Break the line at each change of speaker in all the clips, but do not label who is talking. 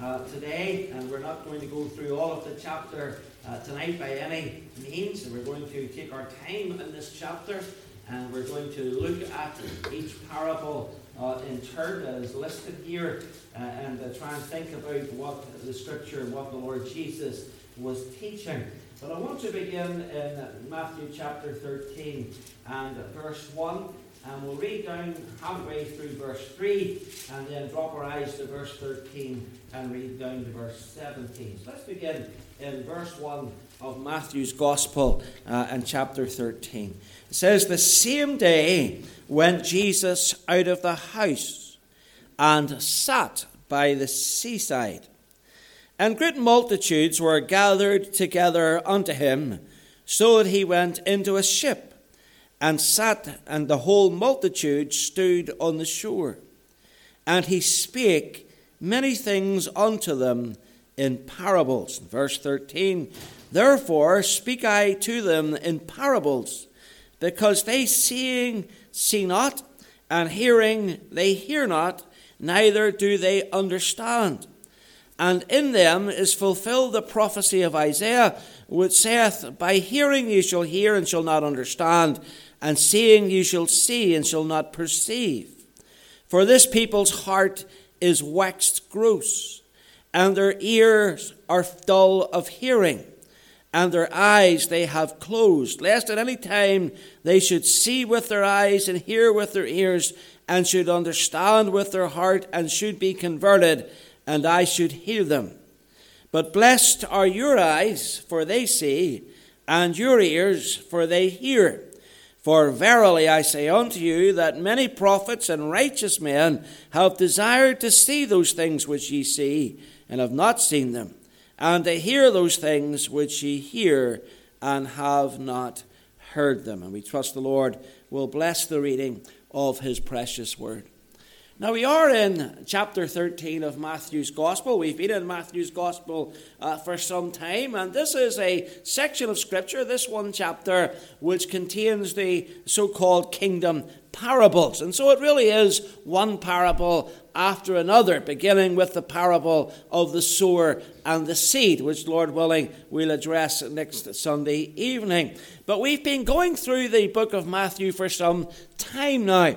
uh, today, and we're not going to go through all of the chapter uh, tonight by any means. We're going to take our time in this chapter, and we're going to look at each parable uh, in turn that is listed here, uh, and try and think about what the Scripture, what the Lord Jesus was teaching. But I want to begin in Matthew chapter 13 and verse 1. And we'll read down halfway through verse 3 and then drop our eyes to verse 13 and read down to verse 17. So let's begin in verse 1 of Matthew's Gospel uh, and chapter 13. It says, The same day went Jesus out of the house and sat by the seaside. And great multitudes were gathered together unto him, so that he went into a ship and sat, and the whole multitude stood on the shore. And he spake many things unto them in parables. Verse 13 Therefore speak I to them in parables, because they seeing see not, and hearing they hear not, neither do they understand. And in them is fulfilled the prophecy of Isaiah, which saith, By hearing ye shall hear and shall not understand, and seeing you shall see and shall not perceive. For this people's heart is waxed gross, and their ears are dull of hearing, and their eyes they have closed, lest at any time they should see with their eyes and hear with their ears, and should understand with their heart, and should be converted, and I should heal them. But blessed are your eyes, for they see, and your ears, for they hear. For verily I say unto you that many prophets and righteous men have desired to see those things which ye see, and have not seen them, and to hear those things which ye hear, and have not heard them. And we trust the Lord will bless the reading of his precious word. Now, we are in chapter 13 of Matthew's Gospel. We've been in Matthew's Gospel uh, for some time, and this is a section of Scripture, this one chapter, which contains the so called kingdom parables. And so it really is one parable after another, beginning with the parable of the sower and the seed, which, Lord willing, we'll address next Sunday evening. But we've been going through the book of Matthew for some time now.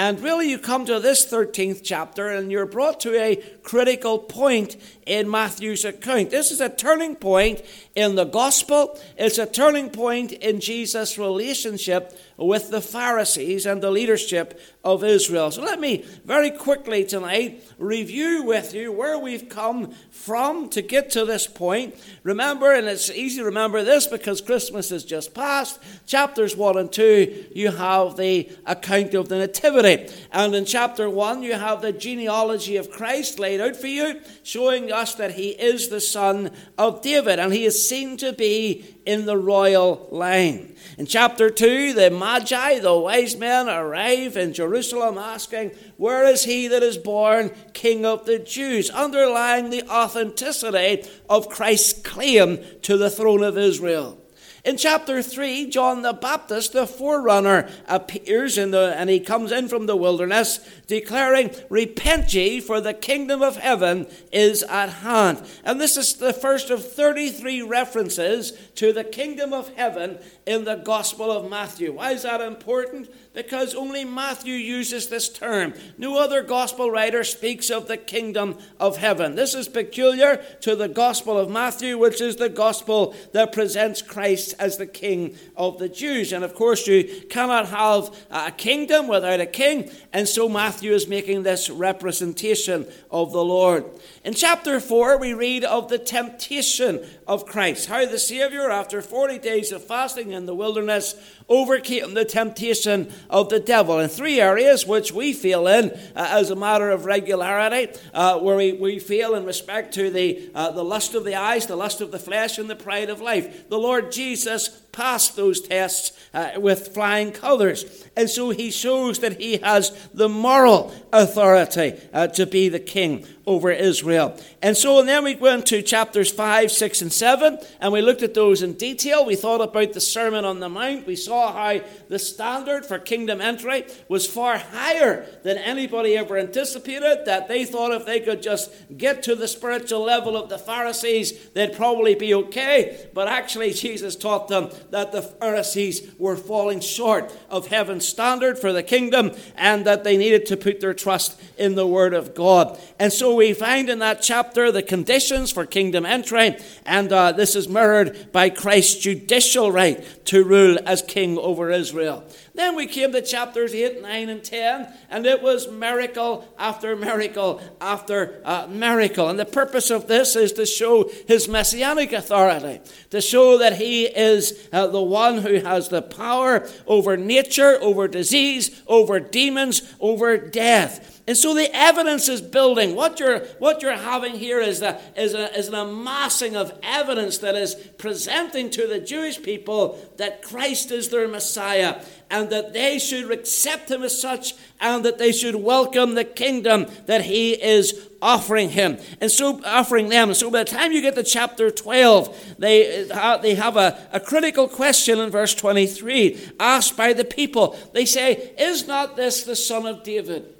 And really, you come to this 13th chapter and you're brought to a critical point in Matthew's account. This is a turning point in the gospel, it's a turning point in Jesus' relationship with the Pharisees and the leadership of Israel. So let me very quickly tonight review with you where we've come from to get to this point. Remember, and it's easy to remember this because Christmas is just past, chapters 1 and 2, you have the account of the Nativity. And in chapter 1, you have the genealogy of Christ laid out for you, showing us that he is the son of David and he is seen to be in the royal line. In chapter 2, the Magi, the wise men, arrive in Jerusalem asking, Where is he that is born King of the Jews? underlying the authenticity of Christ's claim to the throne of Israel. In chapter 3, John the Baptist, the forerunner, appears the, and he comes in from the wilderness declaring, Repent ye, for the kingdom of heaven is at hand. And this is the first of 33 references to the kingdom of heaven in the Gospel of Matthew. Why is that important? because only Matthew uses this term. No other gospel writer speaks of the kingdom of heaven. This is peculiar to the gospel of Matthew, which is the gospel that presents Christ as the king of the Jews. And of course, you cannot have a kingdom without a king, and so Matthew is making this representation of the Lord. In chapter 4, we read of the temptation of Christ, how the Savior, after 40 days of fasting in the wilderness, overcame the temptation of the devil in three areas which we fail in uh, as a matter of regularity, uh, where we, we fail in respect to the, uh, the lust of the eyes, the lust of the flesh, and the pride of life. The Lord Jesus
passed those tests uh, with flying colors. And so he shows that he has the moral authority uh, to be the king over Israel. And so and then we go into chapters 5, 6, and 7, and we looked at those in detail. We thought about the Sermon on the Mount. We saw how the standard for kingdom entry was far higher than anybody ever anticipated, that they thought if they could just get to the spiritual level of the Pharisees, they'd probably be okay. But actually, Jesus taught them that the Pharisees were falling short of heaven's standard for the kingdom and that they needed to put their trust in the Word of God. And so we find in that chapter the conditions for kingdom entry, and uh, this is mirrored by Christ's judicial right to rule as king over Israel. Then we came to chapters 8, 9, and 10, and it was miracle after miracle after uh, miracle. And the purpose of this is to show his messianic authority, to show that he is uh, the one who has the power over nature, over disease, over demons, over death. And so the evidence is building. What you're, what you're having here is, is, a, is an amassing of evidence that is presenting to the Jewish people that Christ is their Messiah and that they should accept him as such and that they should welcome the kingdom that he is offering him. And so offering them. And so by the time you get to chapter 12 they, uh, they have a, a critical question in verse 23 asked by the people. They say is not this the son of david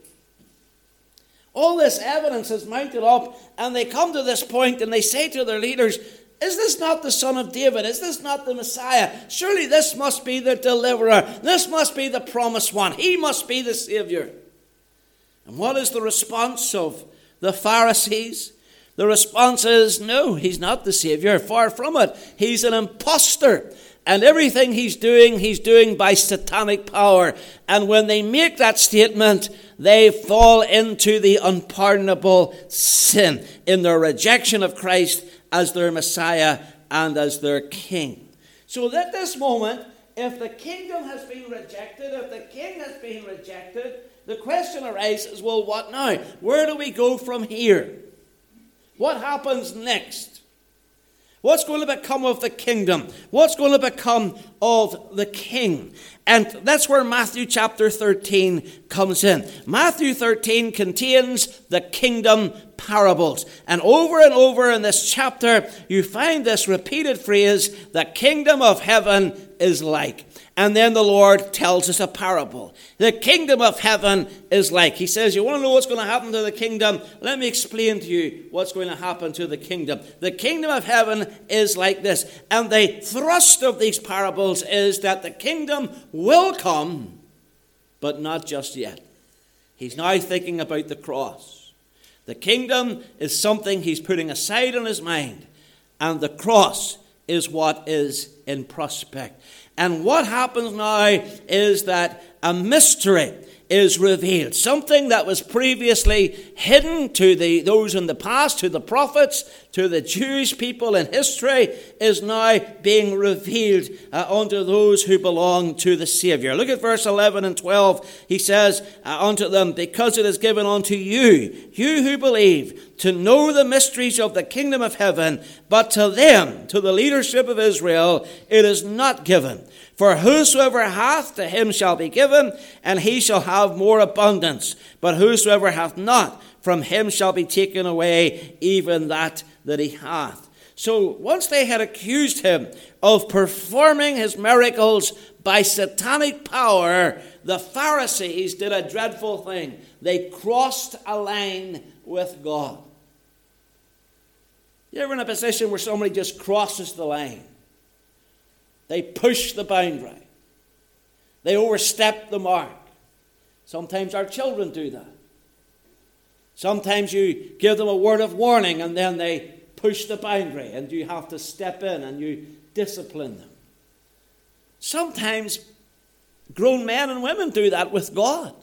all this evidence is mounted up, and they come to this point and they say to their leaders, Is this not the son of David? Is this not the Messiah? Surely this must be the deliverer. This must be the promised one. He must be the Savior. And what is the response of the Pharisees? The response is, No, he's not the Savior. Far from it. He's an impostor. And everything he's doing, he's doing by satanic power. And when they make that statement, they fall into the unpardonable sin in their rejection of Christ as their Messiah and as their King. So at this moment, if the kingdom has been rejected, if the king has been rejected, the question arises well, what now? Where do we go from here? What happens next? What's going to become of the kingdom? What's going to become of the king? And that's where Matthew chapter 13 comes in. Matthew 13 contains the kingdom parables. And over and over in this chapter, you find this repeated phrase the kingdom of heaven is like. And then the Lord tells us a parable. The kingdom of heaven is like. He says, You want to know what's going to happen to the kingdom? Let me explain to you what's going to happen to the kingdom. The kingdom of heaven is like this. And the thrust of these parables is that the kingdom will come, but not just yet. He's now thinking about the cross. The kingdom is something he's putting aside in his mind, and the cross is what is in prospect. And what happens now is that a mystery is revealed. Something that was previously hidden to the, those in the past, to the prophets, to the Jewish people in history, is now being revealed uh, unto those who belong to the Savior. Look at verse 11 and 12. He says uh, unto them, Because it is given unto you, you who believe, to know the mysteries of the kingdom of heaven, but to them, to the leadership of Israel, it is not given. For whosoever hath, to him shall be given, and he shall have more abundance. But whosoever hath not, from him shall be taken away even that that he hath. So once they had accused him of performing his miracles by satanic power, the Pharisees did a dreadful thing. They crossed a line with God. You ever in a position where somebody just crosses the line? They push the boundary. They overstep the mark. Sometimes our children do that. Sometimes you give them a word of warning and then they push the boundary and you have to step in and you discipline them. Sometimes grown men and women do that with God.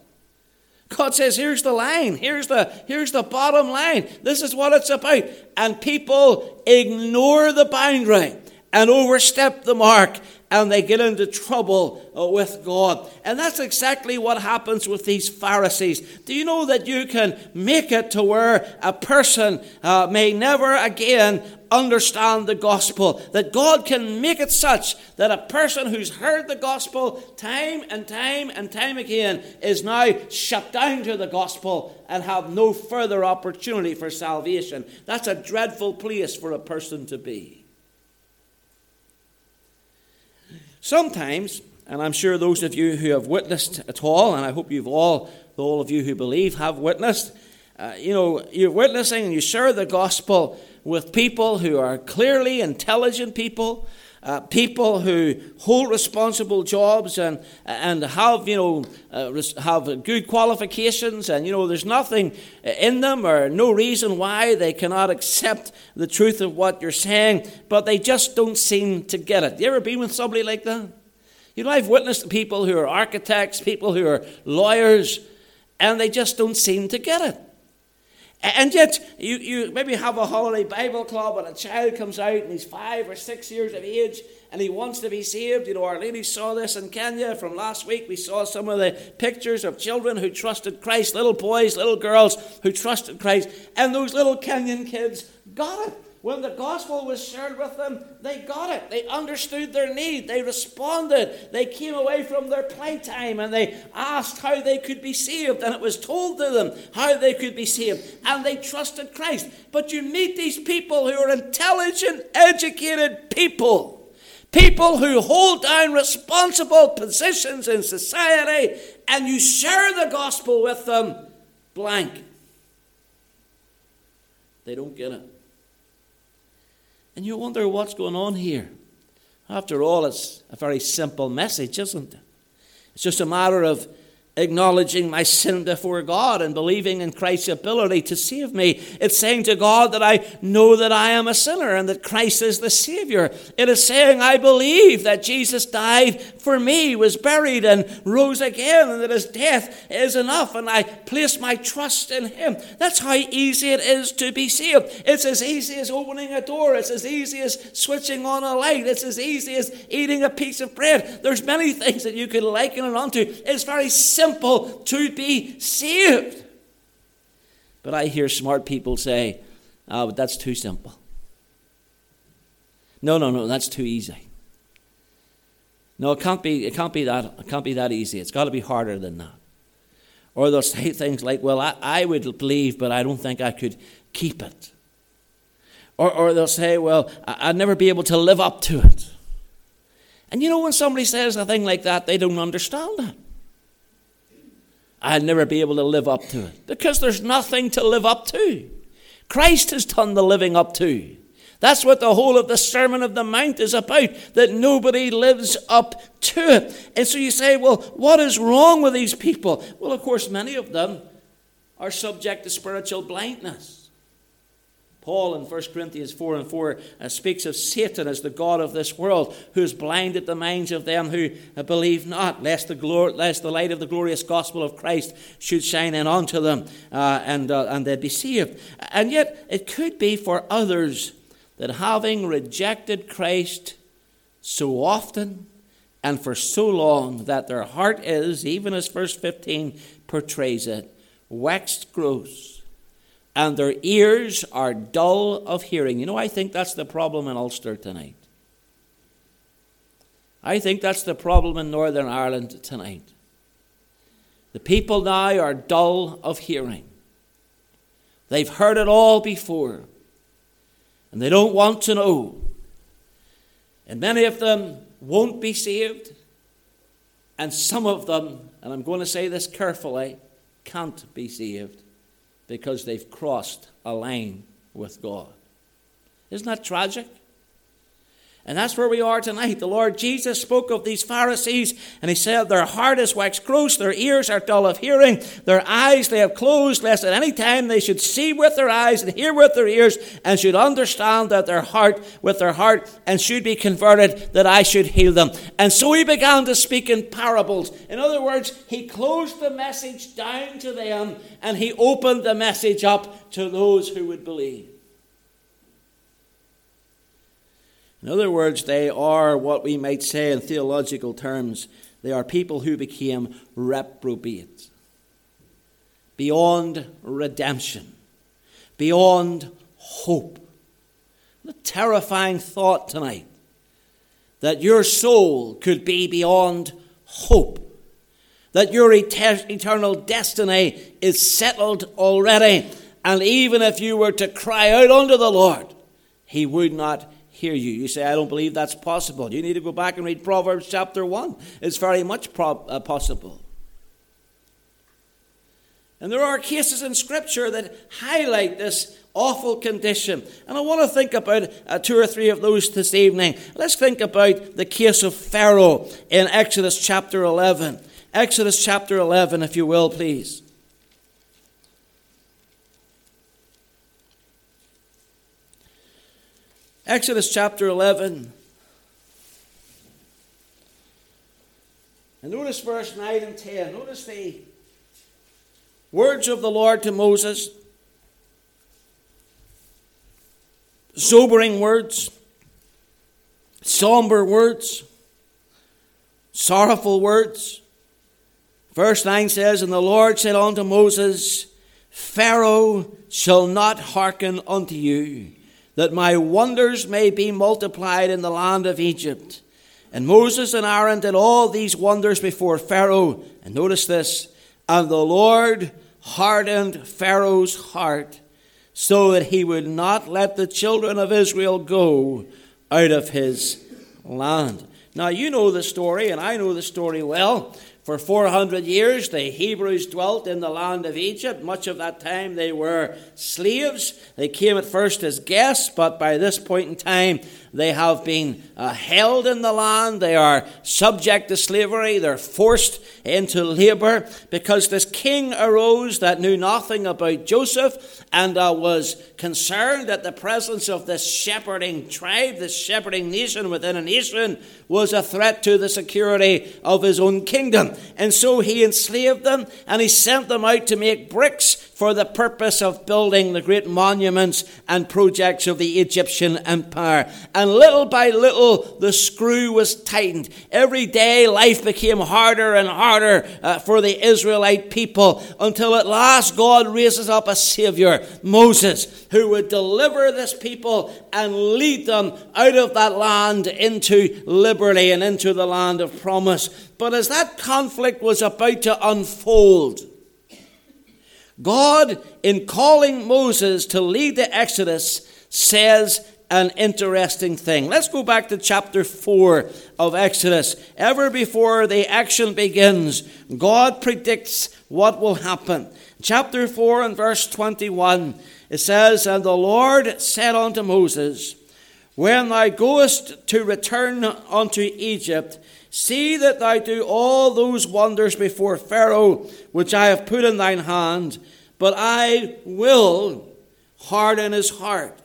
God says, here's the line, here's the, here's the bottom line, this is what it's about. And people ignore the boundary and overstep the mark and they get into trouble uh, with God. And that's exactly what happens with these Pharisees. Do you know that you can make it to where a person uh, may never again understand the gospel, that God can make it such that a person who's heard the gospel time and time and time again is now shut down to the gospel and have no further opportunity for salvation. That's a dreadful place for a person to be. Sometimes, and I'm sure those of you who have witnessed at all, and I hope you've all, all of you who believe, have witnessed, uh, you know, you're witnessing and you share the gospel with people who are clearly intelligent people, uh, people who hold responsible jobs and and have you know uh, have good qualifications and you know there's nothing in them or no reason why they cannot accept the truth of what you're saying, but they just don't seem to get it. You ever been with somebody like that? You know, I've witnessed people who are architects, people who are lawyers, and they just don't seem to get it. And yet, you, you maybe have a holiday Bible club and a child comes out and he's five or six years of age and he wants to be saved. You know, our lady saw this in Kenya from last week. We saw some of the pictures of children who trusted Christ, little boys, little girls who trusted Christ. And those little Kenyan kids got it. When the gospel was shared with them, they got it. They understood their need. They responded. They came away from their playtime and they asked how they could be saved. And it was told to them how they could be saved. And they trusted Christ. But you meet these people who are intelligent, educated people. People who hold down responsible positions in society, and you share the gospel with them blank. They don't get it. And you wonder what's going on here. After all, it's a very simple message, isn't it? It's just a matter of acknowledging my sin before God and believing in Christ's ability to save me. It's saying to God that I know that I am a sinner and that Christ is the Savior. It is saying I believe that Jesus died for me, was buried, and rose again, and that his death is enough, and I place my trust in Him. That's how easy it is to be saved. It's as easy as opening a door, it's as easy as switching on a light, it's as easy as eating a piece of bread. There's many things that you could liken it onto. It's very simple to be saved. But I hear smart people say, oh, but that's too simple. No, no, no, that's too easy. No, it can't be, it can't be, that, it can't be that easy. It's got to be harder than that. Or they'll say things like, well, I, I would believe, but I don't think I could keep it. Or, or they'll say, well, I'd never be able to live up to it. And you know, when somebody says a thing like that, they don't understand it. I'll never be able to live up to it because there's nothing to live up to. Christ has done the living up to. That's what the whole of the Sermon of the Mount is about, that nobody lives up to it. And so you say, well, what is wrong with these people? Well, of course, many of them are subject to spiritual blindness. Paul in 1 Corinthians 4 and 4 uh, speaks of Satan as the God of this world, who has blinded the minds of them who uh, believe not, lest the, glor- lest the light of the glorious gospel of Christ should shine in unto them uh, and, uh, and they'd be saved. And yet, it could be for others that having rejected Christ so often and for so long that their heart is, even as verse 15 portrays it, waxed gross and their ears are dull of hearing. You know, I think that's the problem in Ulster tonight. I think that's the problem in Northern Ireland tonight. The people now are dull of hearing. They've heard it all before, and they don't want to know. And many of them won't be saved, and some of them, and I'm going to say this carefully, can't be saved because they've crossed a line with God. Isn't that tragic? And that's where we are tonight. The Lord Jesus spoke of these Pharisees, and he said, Their heart is waxed gross, their ears are dull of hearing, their eyes they have closed, lest at any time they should see with their eyes and hear with their ears, and should understand that their heart with their heart, and should be converted, that I should heal them. And so he began to speak in parables. In other words, he closed the message down to them, and he opened the message up to those who would believe. In other words, they are what we might say in theological terms, they are people who became reprobate, beyond redemption, beyond hope. The terrifying thought tonight that your soul could be beyond hope, that your eternal destiny is settled already, and even if you were to cry out unto the Lord, He would not hear you. You say, I don't believe that's possible. You need to go back and read Proverbs chapter 1. It's very much pro- uh, possible. And there are cases in Scripture that highlight this awful condition. And I want to think about uh, two or three of those this evening. Let's think about the case of Pharaoh in Exodus chapter 11. Exodus chapter 11, if you will, please. Exodus chapter 11. And notice verse 9 and 10. Notice the words of the Lord to Moses. Sobering words, somber words, sorrowful words. Verse 9 says, And the Lord said unto Moses, Pharaoh shall not hearken unto you that my wonders may be multiplied in the land of Egypt. And Moses and Aaron did all these wonders before Pharaoh. And notice this and the Lord hardened Pharaoh's heart so that he would not let the children of Israel go out of his land. Now, you know the story, and I know the story well. For 400 years, the Hebrews dwelt in the land of Egypt. Much of that time, they were slaves. They came at first as guests, but by this point in time, they have been uh, held in the land. They are subject to slavery. They're forced into labor because this king arose that knew nothing about Joseph and uh, was concerned that the presence of this shepherding tribe, this shepherding nation within a nation, was a threat to the security of his own kingdom. And so he enslaved them and he sent them out to make bricks for the purpose of building the great monuments and projects of the Egyptian empire. And little by little, the screw was tightened. Every day, life became harder and harder uh, for the Israelite people until at last God raises up a Savior, Moses, who would deliver this people and lead them out of that land into liberty and into the land of promise. But as that conflict was about to unfold, God, in calling Moses to lead the Exodus, says an interesting thing. Let's go back to chapter 4 of Exodus. Ever before the action begins, God predicts what will happen. Chapter 4 and verse 21, it says, And the Lord said unto Moses, When thou goest to return unto Egypt, see that thou do all those wonders before Pharaoh, which I have put in thine hand, but I will harden his heart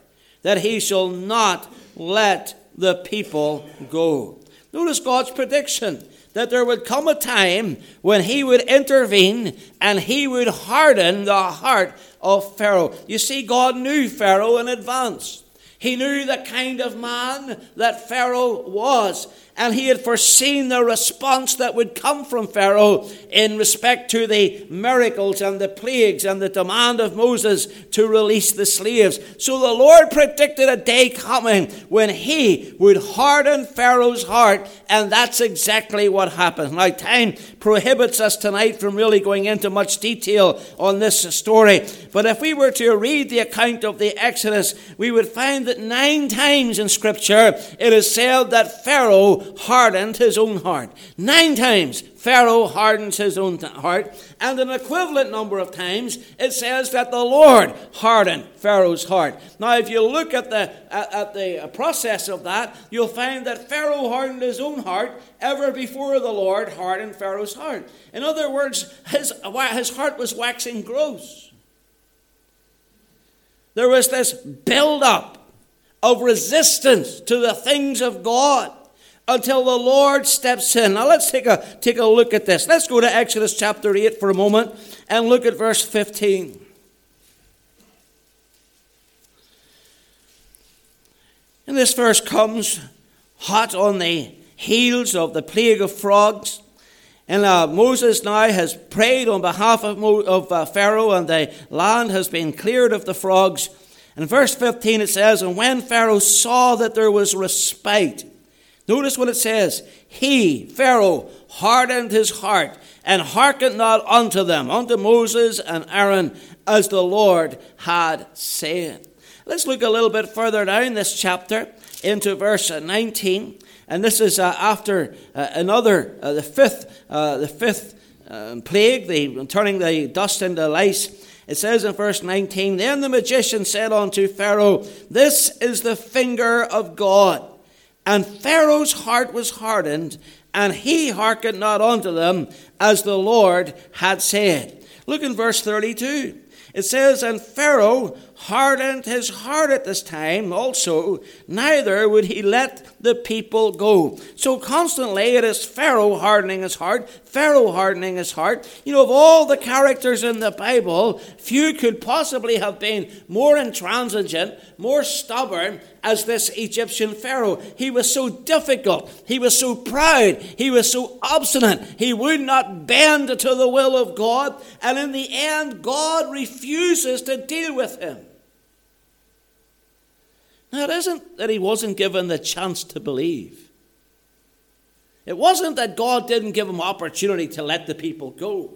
that he shall not let the people go. Notice God's prediction that there would come a time when he would intervene and he would harden the heart of Pharaoh. You see, God knew Pharaoh in advance. He knew the kind of man that Pharaoh was and he had foreseen the response that would come from Pharaoh in respect to the miracles and the plagues and the demand of Moses to release the slaves. So the Lord predicted a day coming when he would harden Pharaoh's heart, and that's exactly what happened. Now, time prohibits us tonight from really going into much detail on this story, but if we were to read the account of the Exodus, we would find that nine times in Scripture it is said that Pharaoh hardened his own heart. Nine times Pharaoh hardens his own heart, and an equivalent number of times it says that the Lord hardened Pharaoh's heart. Now, if you look at the, at, at the process of that, you'll find that Pharaoh hardened his own heart ever before the Lord hardened Pharaoh's heart. In other words, his, his heart was waxing gross. There was this build up of resistance to the things of God until the Lord steps in. Now let's take a, take a look at this. Let's go to Exodus chapter 8 for a moment and look at verse 15. And this verse comes hot on the heels of the plague of frogs. And uh, Moses now has prayed on behalf of, Mo- of uh, Pharaoh, and the land has been cleared of the frogs. In verse 15 it says, And when Pharaoh saw that there was respite, notice what it says He, Pharaoh, hardened his heart and hearkened not unto them, unto Moses and Aaron, as the Lord had said. Let's look a little bit further down this chapter into verse 19. And this is uh, after uh, another, uh, the fifth, uh, the fifth um, plague, the turning the dust into lice. It says in verse 19, Then the magician said unto Pharaoh, This is the finger of God. And Pharaoh's heart was hardened, and he hearkened not unto them, as the Lord had said. Look in verse 32. It says, And Pharaoh hardened his heart at this time also, neither would he let the people go. So constantly it is Pharaoh hardening his heart, Pharaoh hardening his heart. You know, of all the characters in the Bible, few could possibly have been more intransigent, more stubborn as this Egyptian Pharaoh. He was so difficult, he was so proud, he was so obstinate, he would not bend to the will of God, and in the end, God refuses to deal with him. Now, it isn't that he wasn't given the chance to believe. It wasn't that God didn't give him opportunity to let the people go.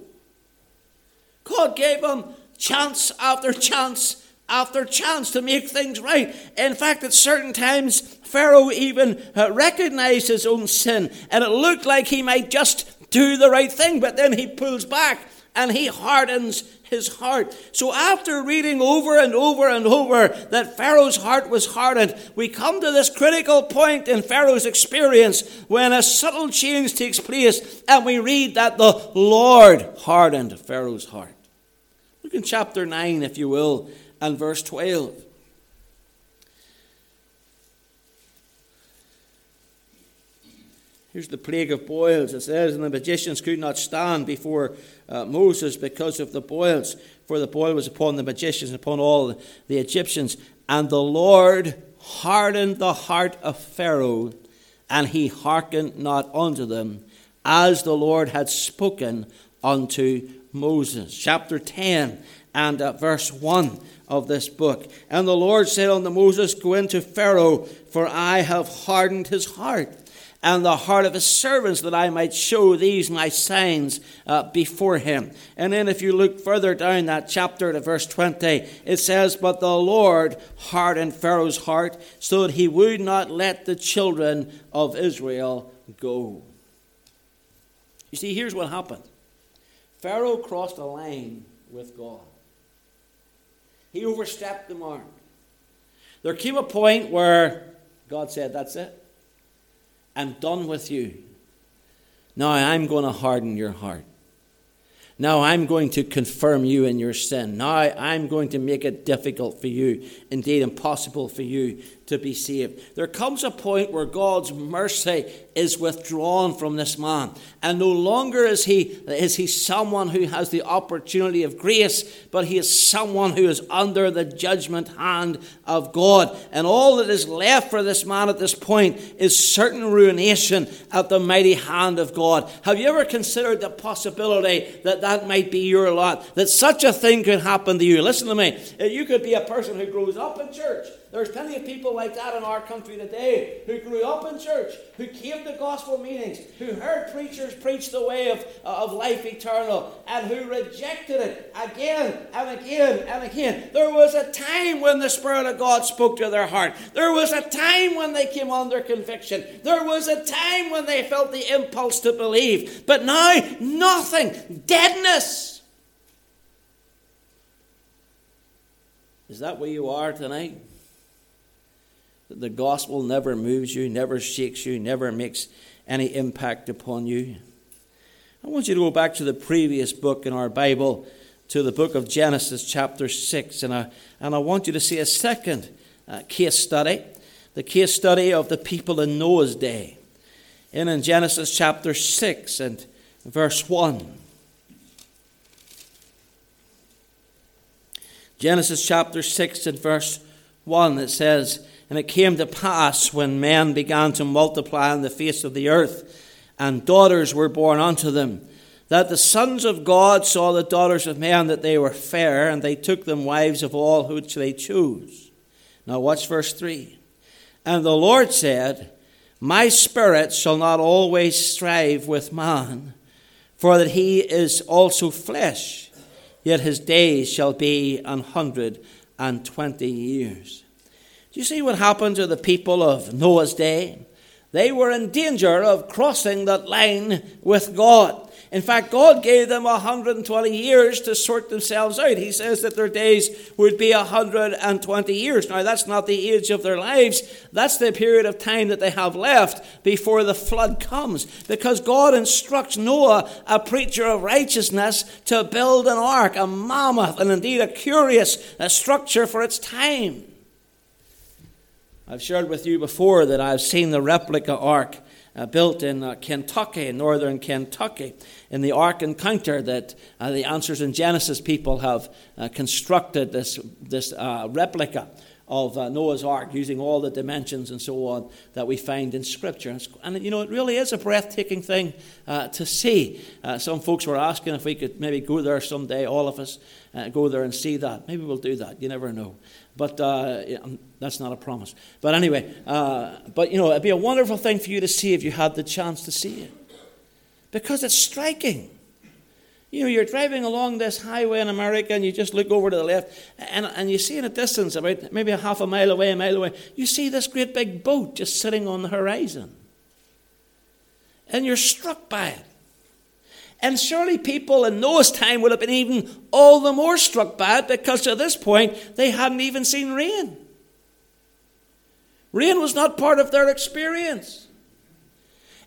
God gave him chance after chance after chance to make things right. In fact, at certain times, Pharaoh even uh, recognized his own sin, and it looked like he might just do the right thing, but then he pulls back and he hardens his heart. So after reading over and over and over that Pharaoh's heart was hardened, we come to this critical point in Pharaoh's experience when a subtle change takes place and we read that the Lord hardened Pharaoh's heart. Look in chapter 9, if you will, and verse 12. Here's the plague of boils. It says, And the magicians could not stand before uh, Moses because of the boils, for the boil was upon the magicians, and upon all the Egyptians. And the Lord hardened the heart of Pharaoh, and he hearkened not unto them, as the Lord had spoken unto Moses. Chapter 10 and uh, verse 1 of this book. And the Lord said unto Moses, Go into Pharaoh, for I have hardened his heart and the heart of his servants that I might show these my signs uh, before him. And then if you look further down that chapter to verse 20, it says, But the Lord hardened Pharaoh's heart so that he would not let the children of Israel go. You see, here's what happened Pharaoh crossed a line with God, he overstepped the mark. There came a point where God said, That's it. I'm done with you. Now I'm going to harden your heart. Now I'm going to confirm you in your sin. Now I'm going to make it difficult for you, indeed impossible for you to be saved. There comes a point where God's mercy is withdrawn from this man, and no longer is he, is he someone who has the opportunity of grace, but he is someone who is under the judgment hand of God. And all that is left for this man at this point is certain ruination at the mighty hand of God. Have you ever considered the possibility that that might be your lot, that such a thing could happen to you? Listen to me. You could be a person who grows up in church there's plenty of people like that in our country today who grew up in church, who came to gospel meetings, who heard preachers preach the way of, uh, of life eternal, and who rejected it again and again and again. There was a time when the Spirit of God spoke to their heart. There was a time when they came under conviction. There was a time when they felt the impulse to believe. But now, nothing. Deadness. Is that where you are tonight? The gospel never moves you, never shakes you, never makes any impact upon you. I want you to go back to the previous book in our Bible, to the book of Genesis, chapter 6, and I, and I want you to see a second uh, case study, the case study of the people in Noah's day. And in Genesis chapter 6 and verse 1. Genesis chapter 6 and verse 1, it says, and it came to pass when men began to multiply on the face of the earth, and daughters were born unto them, that the sons of God saw the daughters of men that they were fair, and they took them wives of all which they chose. Now, watch verse 3. And the Lord said, My spirit shall not always strive with man, for that he is also flesh, yet his days shall be an hundred and twenty years. Do you see what happened to the people of Noah's day? They were in danger of crossing that line with God. In fact, God gave them 120 years to sort themselves out. He says that their days would be 120 years. Now, that's not the age of their lives, that's the period of time that they have left before the flood comes. Because God instructs Noah, a preacher of righteousness, to build an ark, a mammoth, and indeed a curious a structure for its time. I've shared with you before that I've seen the replica ark uh, built in uh, Kentucky, northern Kentucky, in the Ark Encounter that uh, the Answers in Genesis people have uh, constructed this, this uh, replica of uh, Noah's Ark using all the dimensions and so on that we find in Scripture. And, you know, it really is a breathtaking thing uh, to see. Uh, some folks were asking if we could maybe go there someday, all of us, uh, go there and see that. Maybe we'll do that. You never know. But uh, um, that's not a promise. But anyway, uh, but, you know, it'd be a wonderful thing for you to see if you had the chance to see it. Because it's striking. You know, you're driving along this highway in America and you just look over to the left and, and you see in a distance, about maybe a half a mile away, a mile away, you see this great big boat just sitting on the horizon. And you're struck by it. And surely people in Noah's time would have been even all the more struck by it because at this point they hadn't even seen rain. Rain was not part of their experience.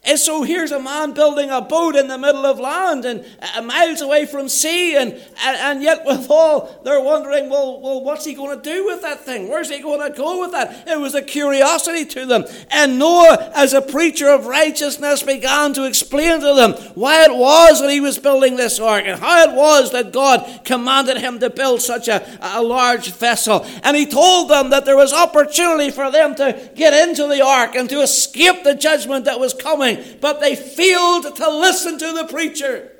And so here's a man building a boat in the middle of land and uh, miles away from sea, and, and, and yet withal they're wondering, well, well, what's he going to do with that thing? Where's he going to go with that? It was a curiosity to them. And Noah, as a preacher of righteousness, began to explain to them why it was that he was building this ark and how it was that God commanded him to build such a, a large vessel. And he told them that there was opportunity for them to get into the ark and to escape the judgment that was coming but they failed to listen to the preacher.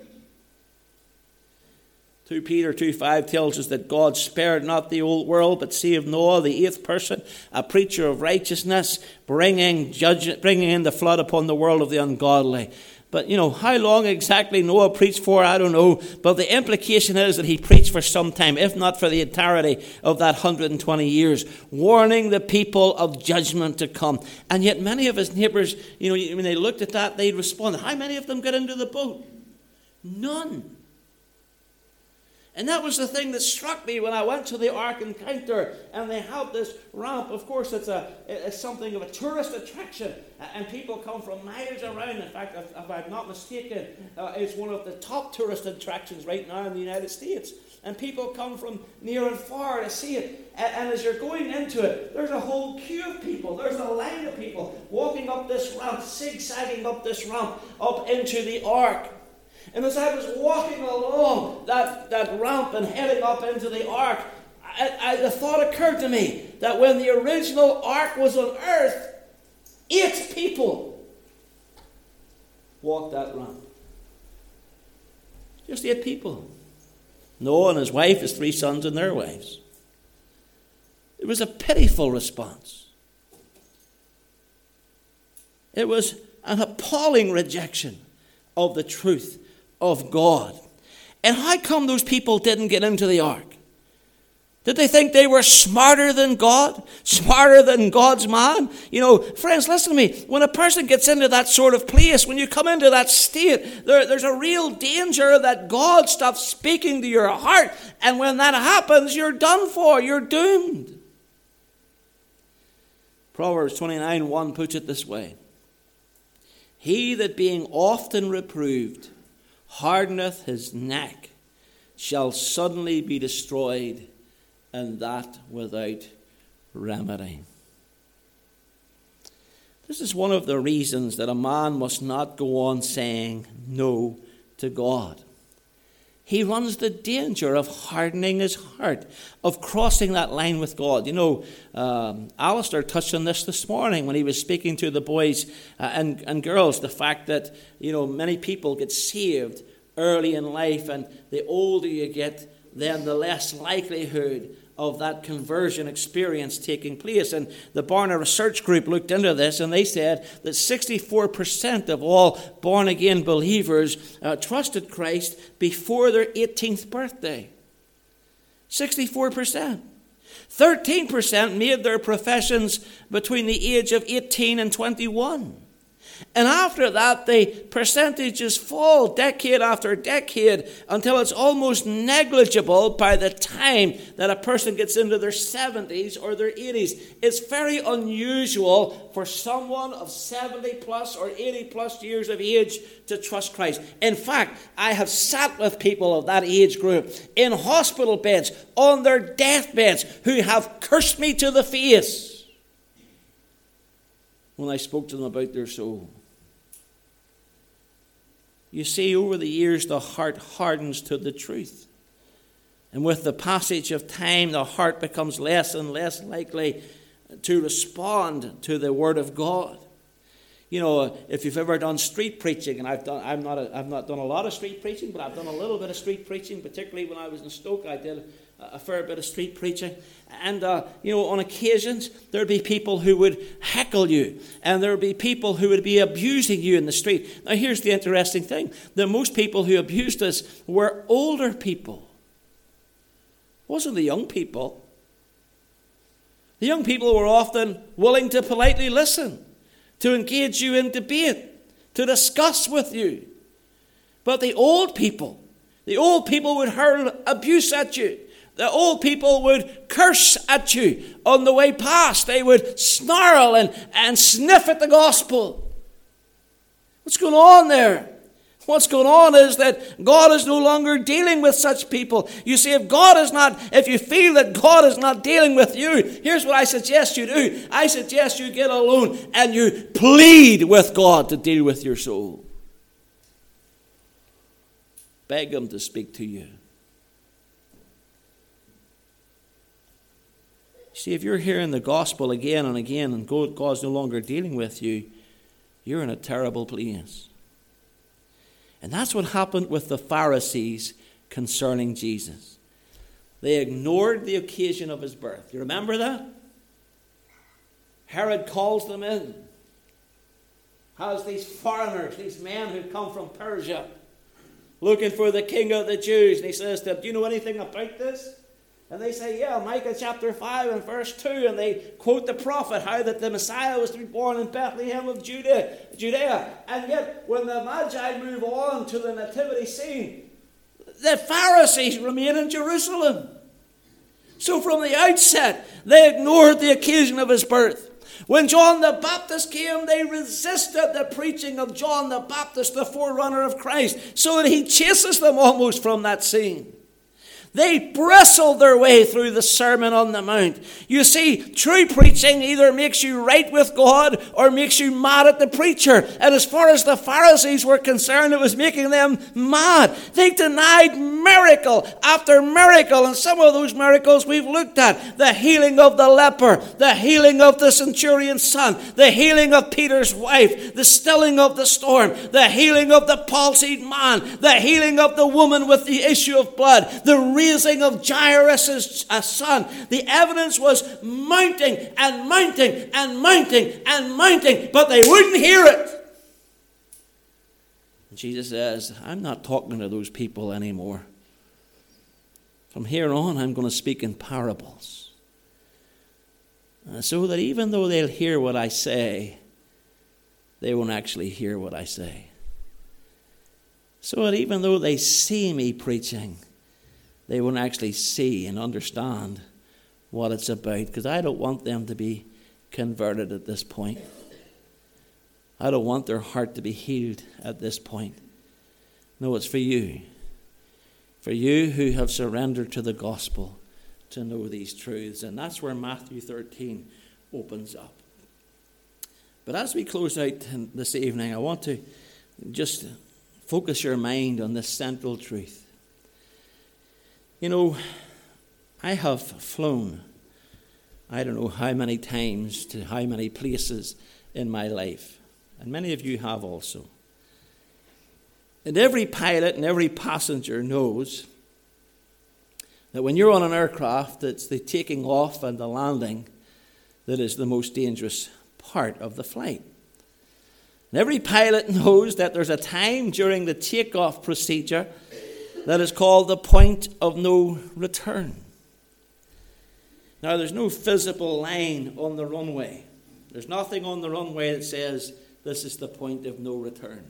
2 Peter 2 5 tells us that God spared not the old world, but saved Noah, the eighth person, a preacher of righteousness, bringing, judge, bringing in the flood upon the world of the ungodly. But, you know, how long exactly Noah preached for, I don't know. But the implication is that he preached for some time, if not for the entirety of that 120 years, warning the people of judgment to come. And yet, many of his neighbors, you know, when they looked at that, they'd respond, How many of them got into the boat? None. And that was the thing that struck me when I went to the Ark Encounter and they have this ramp. Of course, it's, a, it's something of a tourist attraction, and people come from miles around. In fact, if, if I'm not mistaken, uh, it's one of the top tourist attractions right now in the United States. And people come from near and far to see it. And, and as you're going into it, there's a whole queue of people. There's a line of people walking up this ramp, zigzagging up this ramp, up into the Ark. And as I was walking along that, that ramp and heading up into the ark, I, I, the thought occurred to me that when the original ark was on earth, eight people walked that ramp. Just eight people. Noah and his wife, his three sons, and their wives. It was a pitiful response. It was an appalling rejection of the truth of God. And how come those people didn't get into the ark? Did they think they were smarter than God? Smarter than God's man? You know, friends, listen to me. When a person gets into that sort of place, when you come into that state, there, there's a real danger that God stops speaking to your heart. And when that happens, you're done for. You're doomed. Proverbs 29 1 puts it this way He that being often reproved, hardeneth his neck shall suddenly be destroyed, and that without remedy. This is one of the reasons that a man must not go on saying no to God he runs the danger of hardening his heart, of crossing that line with God. You know, um, Alistair touched on this this morning when he was speaking to the boys uh, and, and girls the fact that, you know, many people get saved early in life, and the older you get, then the less likelihood of that conversion experience taking place. And the Barna Research Group looked into this and they said that 64% of all born again believers uh, trusted Christ before their 18th birthday. 64%. 13% made their professions between the age of 18 and 21. And after that, the percentages fall decade after decade until it's almost negligible by the time that a person gets into their 70s or their 80s. It's very unusual for someone of 70 plus or 80 plus years of age to trust Christ. In fact, I have sat with people of that age group in hospital beds, on their deathbeds, who have cursed me to the face when I spoke to them about their soul. You see, over the years, the heart hardens to the truth. And with the passage of time, the heart becomes less and less likely to respond to the Word of God. You know, if you've ever done street preaching, and I've, done, I'm not a, I've not done a lot of street preaching, but I've done a little bit of street preaching, particularly when I was in Stoke, I did a fair bit of street preaching. And, uh, you know, on occasions, there'd be people who would heckle you, and there'd be people who would be abusing you in the street. Now, here's the interesting thing the most people who abused us were older people, it wasn't the young people. The young people were often willing to politely listen, to engage you in debate, to discuss with you. But the old people, the old people would hurl abuse at you the old people would curse at you on the way past. They would snarl and, and sniff at the gospel. What's going on there? What's going on is that God is no longer dealing with such people. You see, if God is not, if you feel that God is not dealing with you, here's what I suggest you do. I suggest you get alone and you plead with God to deal with your soul. Beg Him to speak to you. See, if you're hearing the gospel again and again and God's no longer dealing with you, you're in a terrible place. And that's what happened with the Pharisees concerning Jesus. They ignored the occasion of his birth. You remember that? Herod calls them in. Has these foreigners, these men who come from Persia, looking for the king of the Jews. And he says to them, Do you know anything about this? And they say, yeah, Micah chapter 5 and verse 2, and they quote the prophet, how that the Messiah was to be born in Bethlehem of Judah, Judea. And yet, when the Magi move on to the nativity scene, the Pharisees remain in Jerusalem. So from the outset, they ignored the occasion of his birth. When John the Baptist came, they resisted the preaching of John the Baptist, the forerunner of Christ, so that he chases them almost from that scene. They bristled their way through the Sermon on the Mount. You see, true preaching either makes you right with God or makes you mad at the preacher. And as far as the Pharisees were concerned, it was making them mad. They denied miracle after miracle. And some of those miracles we've looked at the healing of the leper, the healing of the centurion's son, the healing of Peter's wife, the stilling of the storm, the healing of the palsied man, the healing of the woman with the issue of blood, the raising of Jairus' son, the evidence was mounting and mounting and mounting and mounting, but they wouldn't hear it. And Jesus says, I'm not talking to those people anymore. From here on, I'm going to speak in parables. Uh, so that even though they'll hear what I say, they won't actually hear what I say. So that even though they see me preaching, they won't actually see and understand what it's about because I don't want them to be converted at this point. I don't want their heart to be healed at this point. No, it's for you. For you who have surrendered to the gospel to know these truths. And that's where Matthew 13 opens up. But as we close out this evening, I want to just focus your mind on this central truth you know, I have flown, I don't know how many times to how many places in my life, and many of you have also. And every pilot and every passenger knows that when you're on an aircraft, it's the taking off and the landing that is the most dangerous part of the flight. And every pilot knows that there's a time during the takeoff procedure that is called the point of no return. Now, there's no physical line on the runway. There's nothing on the runway that says this is the point of no return.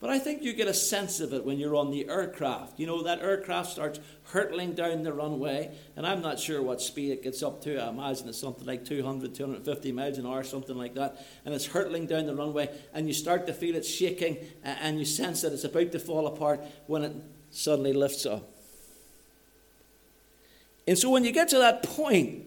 But I think you get a sense of it when you're on the aircraft. You know, that aircraft starts hurtling down the runway, and I'm not sure what speed it gets up to. I imagine it's something like 200, 250 miles an hour, something like that. And it's hurtling down the runway, and you start to feel it shaking, and you sense that it's about to fall apart when it suddenly lifts up. And so when you get to that point,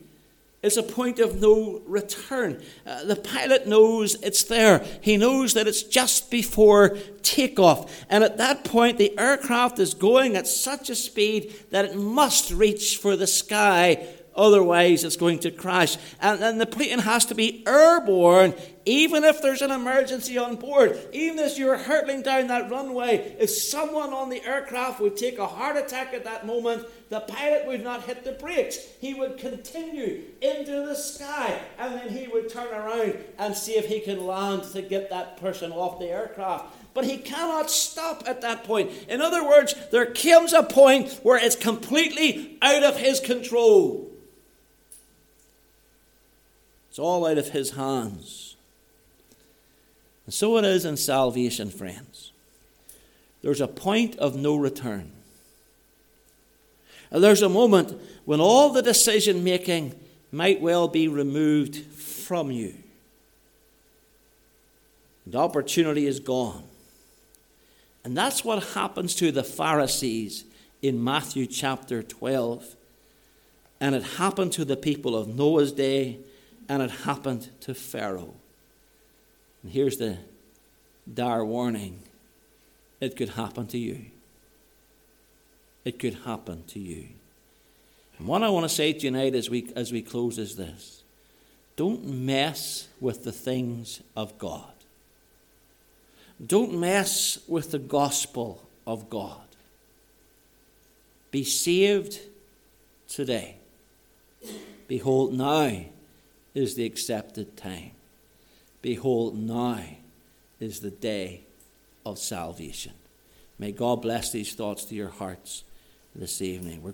it's a point of no return. Uh, the pilot knows it's there. He knows that it's just before takeoff. And at that point, the aircraft is going at such a speed that it must reach for the sky Otherwise, it's going to crash. And then the plane has to be airborne, even if there's an emergency on board. Even as you're hurtling down that runway, if someone on the aircraft would take a heart attack at that moment, the pilot would not hit the brakes. He would continue into the sky, and then he would turn around and see if he can land to get that person off the aircraft but he cannot stop at that point. In other words, there comes a point where it's completely out of his control. It's all out of His hands. And so it is in salvation, friends. There's a point of no return. And there's a moment when all the decision making might well be removed from you. The opportunity is gone. And that's what happens to the Pharisees in Matthew chapter 12. And it happened to the people of Noah's day and it happened to Pharaoh. And here's the dire warning it could happen to you. It could happen to you. And what I want to say tonight as we, as we close is this don't mess with the things of God. Don't mess with the gospel of God. Be saved today. Behold, now is the accepted time. Behold, now is the day of salvation. May God bless these thoughts to your hearts this evening. We're